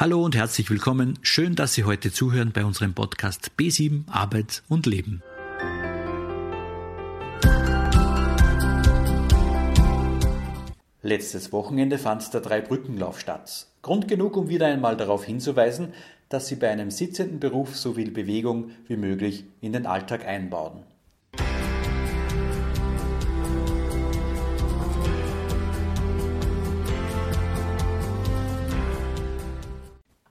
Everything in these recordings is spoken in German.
Hallo und herzlich willkommen. Schön, dass Sie heute zuhören bei unserem Podcast B7 Arbeit und Leben. Letztes Wochenende fand der Dreibrückenlauf statt. Grund genug, um wieder einmal darauf hinzuweisen, dass Sie bei einem sitzenden Beruf so viel Bewegung wie möglich in den Alltag einbauen.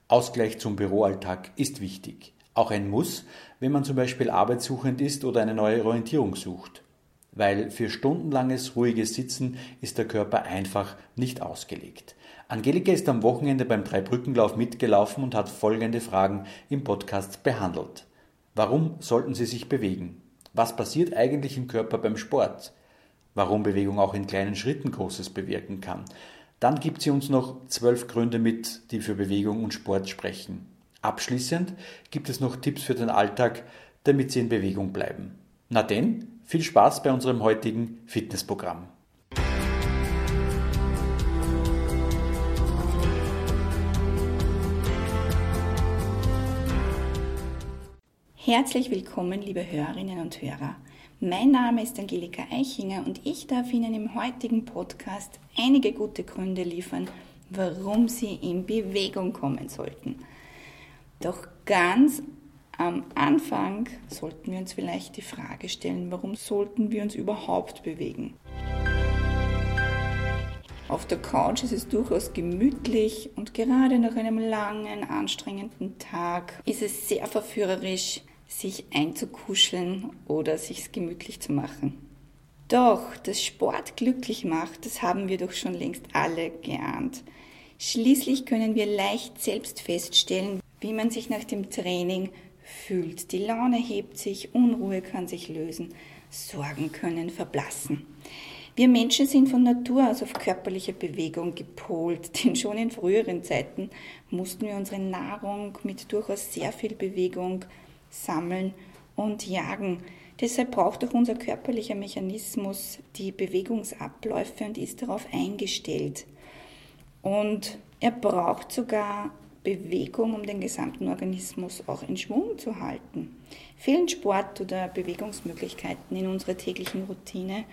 Ausgleich zum Büroalltag ist wichtig. Auch ein Muss, wenn man zum Beispiel arbeitssuchend ist oder eine neue Orientierung sucht. Weil für stundenlanges ruhiges Sitzen ist der Körper einfach nicht ausgelegt. Angelika ist am Wochenende beim Dreibrückenlauf mitgelaufen und hat folgende Fragen im Podcast behandelt. Warum sollten Sie sich bewegen? Was passiert eigentlich im Körper beim Sport? Warum Bewegung auch in kleinen Schritten Großes bewirken kann? Dann gibt sie uns noch zwölf Gründe mit, die für Bewegung und Sport sprechen. Abschließend gibt es noch Tipps für den Alltag, damit Sie in Bewegung bleiben. Na denn, viel Spaß bei unserem heutigen Fitnessprogramm. Herzlich willkommen, liebe Hörerinnen und Hörer. Mein Name ist Angelika Eichinger und ich darf Ihnen im heutigen Podcast einige gute Gründe liefern, warum Sie in Bewegung kommen sollten. Doch ganz am Anfang sollten wir uns vielleicht die Frage stellen, warum sollten wir uns überhaupt bewegen? Auf der Couch ist es durchaus gemütlich und gerade nach einem langen, anstrengenden Tag ist es sehr verführerisch, sich einzukuscheln oder sich gemütlich zu machen. Doch, dass Sport glücklich macht, das haben wir doch schon längst alle geahnt. Schließlich können wir leicht selbst feststellen, wie man sich nach dem Training fühlt. Die Laune hebt sich, Unruhe kann sich lösen, Sorgen können verblassen. Wir Menschen sind von Natur aus auf körperliche Bewegung gepolt, denn schon in früheren Zeiten mussten wir unsere Nahrung mit durchaus sehr viel Bewegung sammeln und jagen. Deshalb braucht auch unser körperlicher Mechanismus die Bewegungsabläufe und ist darauf eingestellt. Und er braucht sogar Bewegung, um den gesamten Organismus auch in Schwung zu halten. Fehlen Sport- oder Bewegungsmöglichkeiten in unserer täglichen Routine,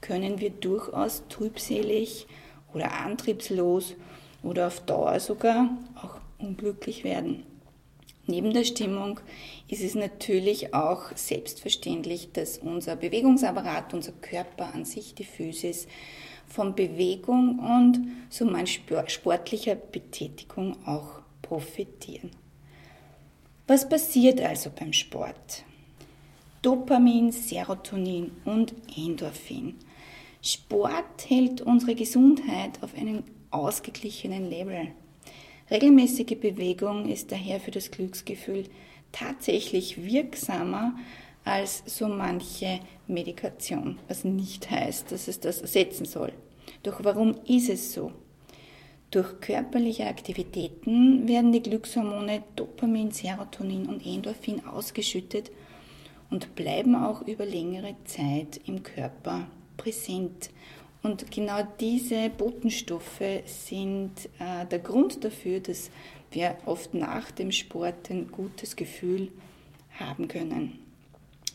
können wir durchaus trübselig oder antriebslos oder auf Dauer sogar auch unglücklich werden. Neben der Stimmung ist es natürlich auch selbstverständlich, dass unser Bewegungsapparat, unser Körper an sich, die Physis, von Bewegung und so man sportlicher Betätigung auch profitieren. Was passiert also beim Sport? Dopamin, Serotonin und Endorphin. Sport hält unsere Gesundheit auf einem ausgeglichenen Level. Regelmäßige Bewegung ist daher für das Glücksgefühl tatsächlich wirksamer als so manche Medikation, was nicht heißt, dass es das ersetzen soll. Doch warum ist es so? Durch körperliche Aktivitäten werden die Glückshormone Dopamin, Serotonin und Endorphin ausgeschüttet und bleiben auch über längere Zeit im Körper präsent und genau diese Botenstoffe sind äh, der Grund dafür, dass wir oft nach dem Sport ein gutes Gefühl haben können.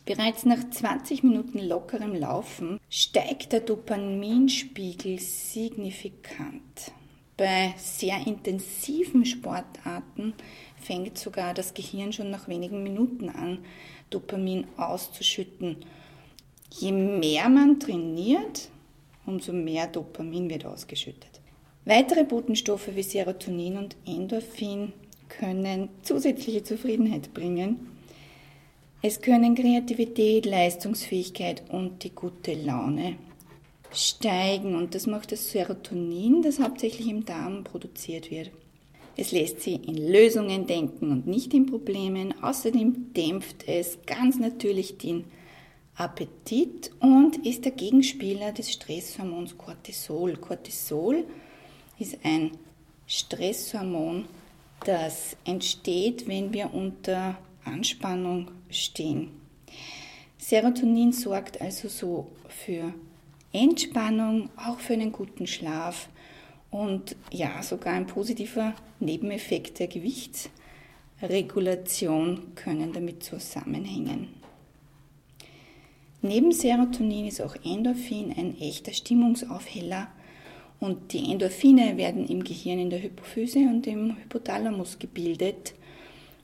Bereits nach 20 Minuten lockerem Laufen steigt der Dopaminspiegel signifikant. Bei sehr intensiven Sportarten fängt sogar das Gehirn schon nach wenigen Minuten an, Dopamin auszuschütten. Je mehr man trainiert, umso mehr Dopamin wird ausgeschüttet. Weitere Botenstoffe wie Serotonin und Endorphin können zusätzliche Zufriedenheit bringen. Es können Kreativität, Leistungsfähigkeit und die gute Laune steigen und das macht das Serotonin, das hauptsächlich im Darm produziert wird. Es lässt sie in Lösungen denken und nicht in Problemen. Außerdem dämpft es ganz natürlich den Appetit und ist der Gegenspieler des Stresshormons Cortisol. Cortisol ist ein Stresshormon, das entsteht, wenn wir unter Anspannung stehen. Serotonin sorgt also so für Entspannung, auch für einen guten Schlaf und ja, sogar ein positiver Nebeneffekt der Gewichtsregulation können damit zusammenhängen. Neben Serotonin ist auch Endorphin ein echter Stimmungsaufheller und die Endorphine werden im Gehirn in der Hypophyse und im Hypothalamus gebildet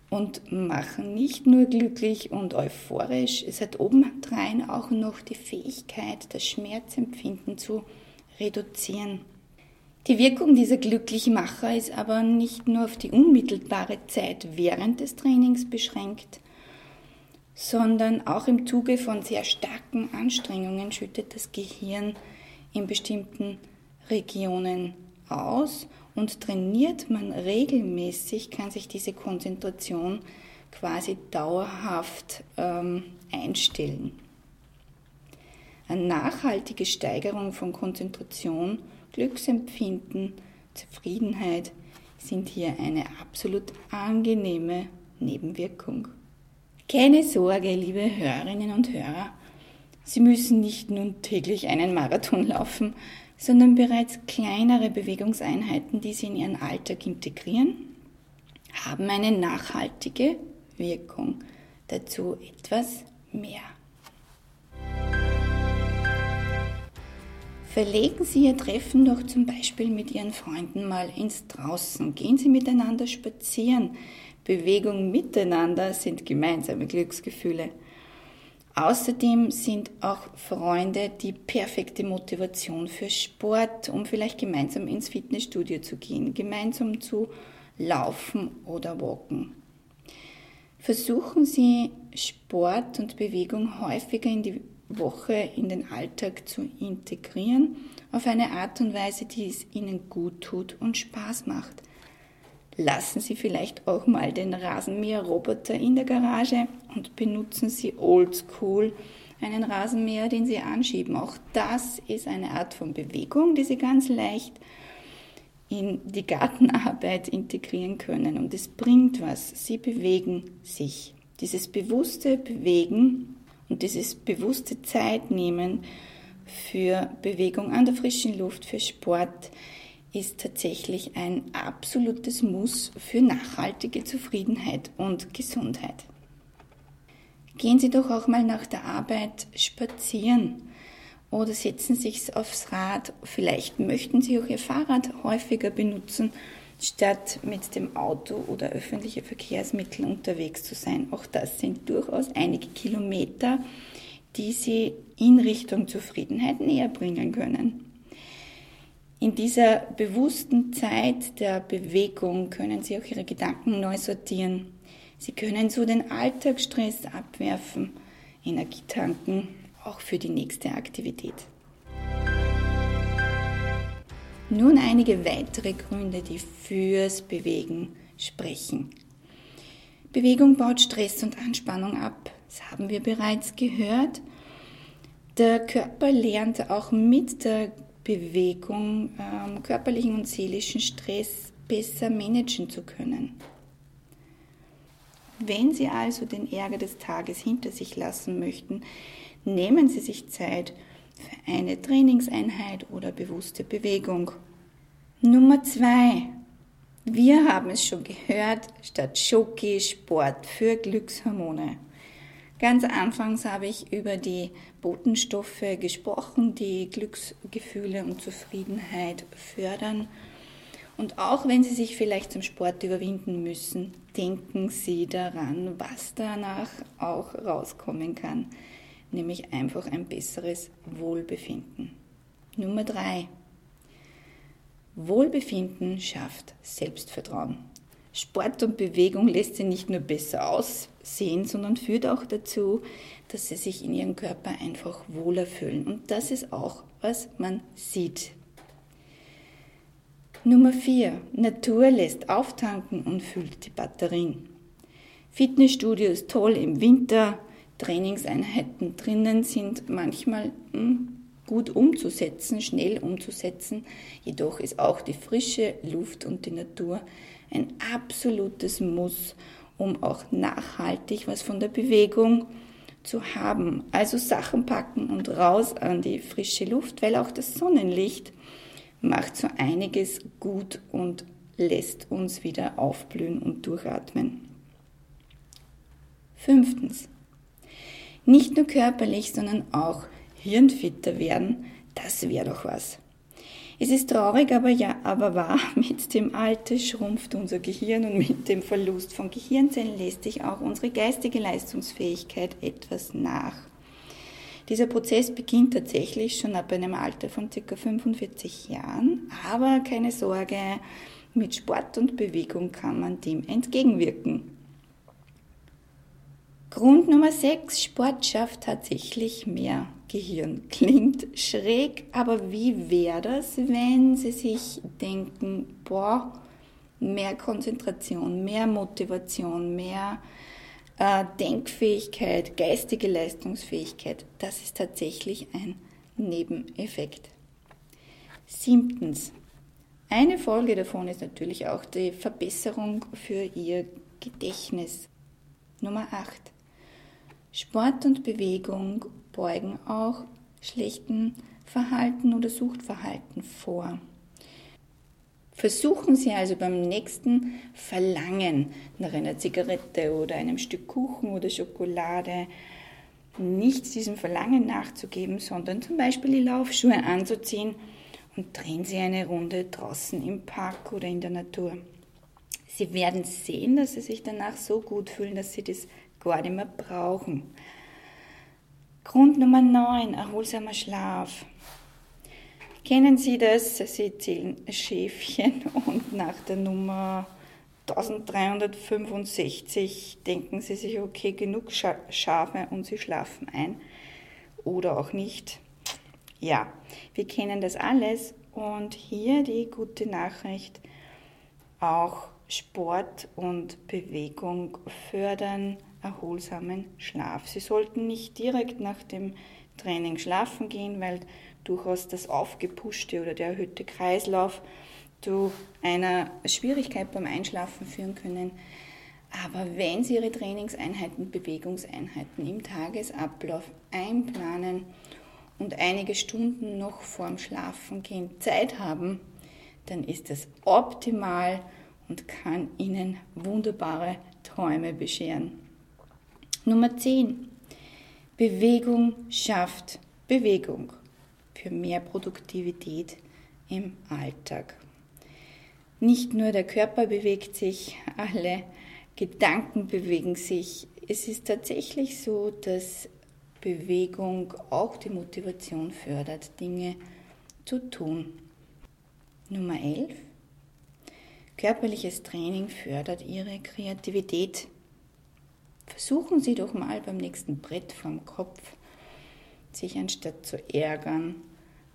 und machen nicht nur glücklich und euphorisch, es hat obendrein auch noch die Fähigkeit, das Schmerzempfinden zu reduzieren. Die Wirkung dieser Glücklichmacher ist aber nicht nur auf die unmittelbare Zeit während des Trainings beschränkt, sondern auch im Zuge von sehr starken Anstrengungen schüttet das Gehirn in bestimmten Regionen aus und trainiert man regelmäßig, kann sich diese Konzentration quasi dauerhaft ähm, einstellen. Eine nachhaltige Steigerung von Konzentration, Glücksempfinden, Zufriedenheit sind hier eine absolut angenehme Nebenwirkung. Keine Sorge, liebe Hörerinnen und Hörer, Sie müssen nicht nun täglich einen Marathon laufen, sondern bereits kleinere Bewegungseinheiten, die Sie in Ihren Alltag integrieren, haben eine nachhaltige Wirkung. Dazu etwas mehr. Verlegen Sie Ihr Treffen doch zum Beispiel mit Ihren Freunden mal ins Draußen. Gehen Sie miteinander spazieren. Bewegung miteinander sind gemeinsame Glücksgefühle. Außerdem sind auch Freunde die perfekte Motivation für Sport, um vielleicht gemeinsam ins Fitnessstudio zu gehen, gemeinsam zu laufen oder walken. Versuchen Sie Sport und Bewegung häufiger in die Woche in den Alltag zu integrieren, auf eine Art und Weise, die es Ihnen gut tut und Spaß macht lassen Sie vielleicht auch mal den Rasenmäherroboter in der Garage und benutzen Sie oldschool einen Rasenmäher, den Sie anschieben. Auch das ist eine Art von Bewegung, die Sie ganz leicht in die Gartenarbeit integrieren können. Und es bringt was. Sie bewegen sich. Dieses bewusste Bewegen und dieses bewusste Zeitnehmen für Bewegung an der frischen Luft, für Sport, ist tatsächlich ein absolutes Muss für nachhaltige Zufriedenheit und Gesundheit. Gehen Sie doch auch mal nach der Arbeit spazieren oder setzen Sie sich aufs Rad. Vielleicht möchten Sie auch Ihr Fahrrad häufiger benutzen, statt mit dem Auto oder öffentliche Verkehrsmittel unterwegs zu sein. Auch das sind durchaus einige Kilometer, die Sie in Richtung Zufriedenheit näher bringen können. In dieser bewussten Zeit der Bewegung können Sie auch Ihre Gedanken neu sortieren. Sie können so den Alltagsstress abwerfen, Energie tanken, auch für die nächste Aktivität. Nun einige weitere Gründe, die fürs Bewegen sprechen. Bewegung baut Stress und Anspannung ab. Das haben wir bereits gehört. Der Körper lernt auch mit der Bewegung, ähm, körperlichen und seelischen Stress besser managen zu können. Wenn Sie also den Ärger des Tages hinter sich lassen möchten, nehmen Sie sich Zeit für eine Trainingseinheit oder bewusste Bewegung. Nummer zwei. Wir haben es schon gehört, statt Schoki Sport für Glückshormone. Ganz anfangs habe ich über die Botenstoffe gesprochen, die Glücksgefühle und Zufriedenheit fördern. Und auch wenn Sie sich vielleicht zum Sport überwinden müssen, denken Sie daran, was danach auch rauskommen kann, nämlich einfach ein besseres Wohlbefinden. Nummer drei: Wohlbefinden schafft Selbstvertrauen. Sport und Bewegung lässt sie nicht nur besser aussehen, sondern führt auch dazu, dass sie sich in ihrem Körper einfach wohler fühlen. Und das ist auch, was man sieht. Nummer 4. Natur lässt auftanken und füllt die Batterien. Fitnessstudio ist toll im Winter. Trainingseinheiten drinnen sind manchmal hm, gut umzusetzen, schnell umzusetzen. Jedoch ist auch die frische Luft und die Natur ein absolutes Muss, um auch nachhaltig was von der Bewegung zu haben. Also Sachen packen und raus an die frische Luft, weil auch das Sonnenlicht macht so einiges gut und lässt uns wieder aufblühen und durchatmen. Fünftens. Nicht nur körperlich, sondern auch hirnfitter werden, das wäre doch was. Es ist traurig, aber ja, aber wahr, mit dem Alter schrumpft unser Gehirn und mit dem Verlust von Gehirnzellen lässt sich auch unsere geistige Leistungsfähigkeit etwas nach. Dieser Prozess beginnt tatsächlich schon ab einem Alter von ca. 45 Jahren, aber keine Sorge, mit Sport und Bewegung kann man dem entgegenwirken. Grund Nummer 6, Sport schafft tatsächlich mehr Gehirn. Klingt schräg, aber wie wäre das, wenn Sie sich denken, boah, mehr Konzentration, mehr Motivation, mehr äh, Denkfähigkeit, geistige Leistungsfähigkeit, das ist tatsächlich ein Nebeneffekt. Siebtens. Eine Folge davon ist natürlich auch die Verbesserung für Ihr Gedächtnis. Nummer 8. Sport und Bewegung beugen auch schlechten Verhalten oder Suchtverhalten vor. Versuchen Sie also beim nächsten Verlangen nach einer Zigarette oder einem Stück Kuchen oder Schokolade nicht diesem Verlangen nachzugeben, sondern zum Beispiel die Laufschuhe anzuziehen und drehen Sie eine Runde draußen im Park oder in der Natur. Sie werden sehen, dass Sie sich danach so gut fühlen, dass Sie das gar nicht mehr brauchen. Grund Nummer 9, erholsamer Schlaf. Kennen Sie das? Sie zählen Schäfchen und nach der Nummer 1365 denken Sie sich, okay, genug Schafe und Sie schlafen ein. Oder auch nicht. Ja, wir kennen das alles und hier die gute Nachricht, auch Sport und Bewegung fördern erholsamen Schlaf. Sie sollten nicht direkt nach dem Training schlafen gehen, weil durchaus das aufgepuschte oder der erhöhte Kreislauf zu einer Schwierigkeit beim Einschlafen führen können. Aber wenn Sie Ihre Trainingseinheiten, Bewegungseinheiten im Tagesablauf einplanen und einige Stunden noch vorm Schlafengehen Zeit haben, dann ist das optimal und kann Ihnen wunderbare Träume bescheren. Nummer 10. Bewegung schafft Bewegung für mehr Produktivität im Alltag. Nicht nur der Körper bewegt sich, alle Gedanken bewegen sich. Es ist tatsächlich so, dass Bewegung auch die Motivation fördert, Dinge zu tun. Nummer 11. Körperliches Training fördert Ihre Kreativität. Versuchen Sie doch mal beim nächsten Brett vom Kopf sich anstatt zu ärgern,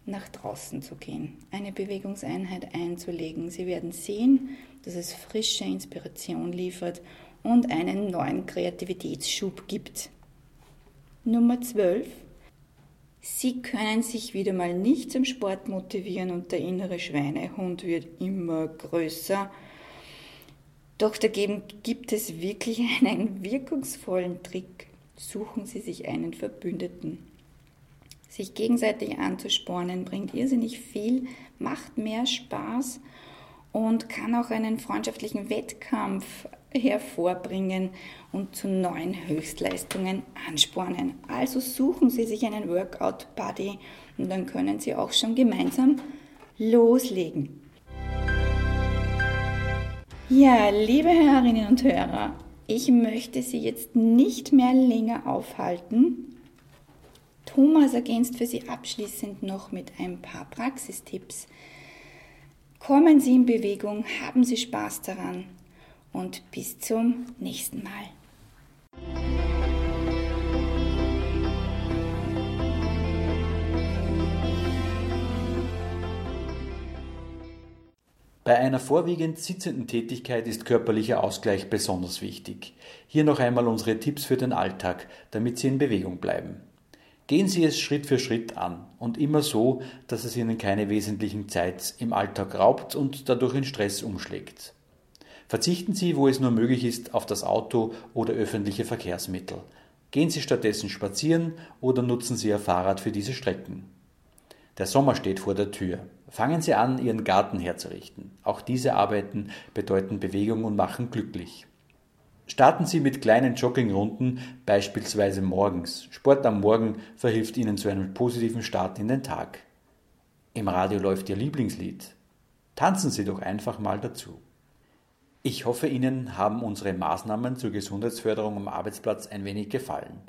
nach draußen zu gehen, eine Bewegungseinheit einzulegen. Sie werden sehen, dass es frische Inspiration liefert und einen neuen Kreativitätsschub gibt. Nummer 12. Sie können sich wieder mal nicht zum Sport motivieren und der innere Schweinehund wird immer größer. Doch dagegen gibt es wirklich einen wirkungsvollen Trick. Suchen Sie sich einen Verbündeten. Sich gegenseitig anzuspornen bringt irrsinnig viel, macht mehr Spaß und kann auch einen freundschaftlichen Wettkampf hervorbringen und zu neuen Höchstleistungen anspornen. Also suchen Sie sich einen Workout-Buddy und dann können Sie auch schon gemeinsam loslegen. Ja, liebe Hörerinnen und Hörer, ich möchte Sie jetzt nicht mehr länger aufhalten. Thomas ergänzt für Sie abschließend noch mit ein paar Praxistipps. Kommen Sie in Bewegung, haben Sie Spaß daran und bis zum nächsten Mal. Bei einer vorwiegend sitzenden Tätigkeit ist körperlicher Ausgleich besonders wichtig. Hier noch einmal unsere Tipps für den Alltag, damit Sie in Bewegung bleiben. Gehen Sie es Schritt für Schritt an und immer so, dass es Ihnen keine wesentlichen Zeit im Alltag raubt und dadurch in Stress umschlägt. Verzichten Sie, wo es nur möglich ist, auf das Auto oder öffentliche Verkehrsmittel. Gehen Sie stattdessen spazieren oder nutzen Sie Ihr Fahrrad für diese Strecken. Der Sommer steht vor der Tür. Fangen Sie an, Ihren Garten herzurichten. Auch diese Arbeiten bedeuten Bewegung und machen glücklich. Starten Sie mit kleinen Joggingrunden, beispielsweise morgens. Sport am Morgen verhilft Ihnen zu einem positiven Start in den Tag. Im Radio läuft Ihr Lieblingslied. Tanzen Sie doch einfach mal dazu. Ich hoffe, Ihnen haben unsere Maßnahmen zur Gesundheitsförderung am Arbeitsplatz ein wenig gefallen.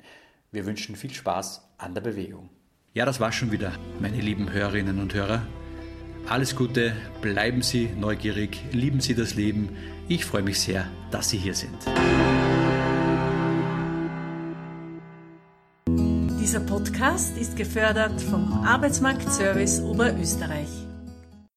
Wir wünschen viel Spaß an der Bewegung. Ja, das war schon wieder, meine lieben Hörerinnen und Hörer. Alles Gute, bleiben Sie neugierig, lieben Sie das Leben. Ich freue mich sehr, dass Sie hier sind. Dieser Podcast ist gefördert vom Arbeitsmarktservice Oberösterreich.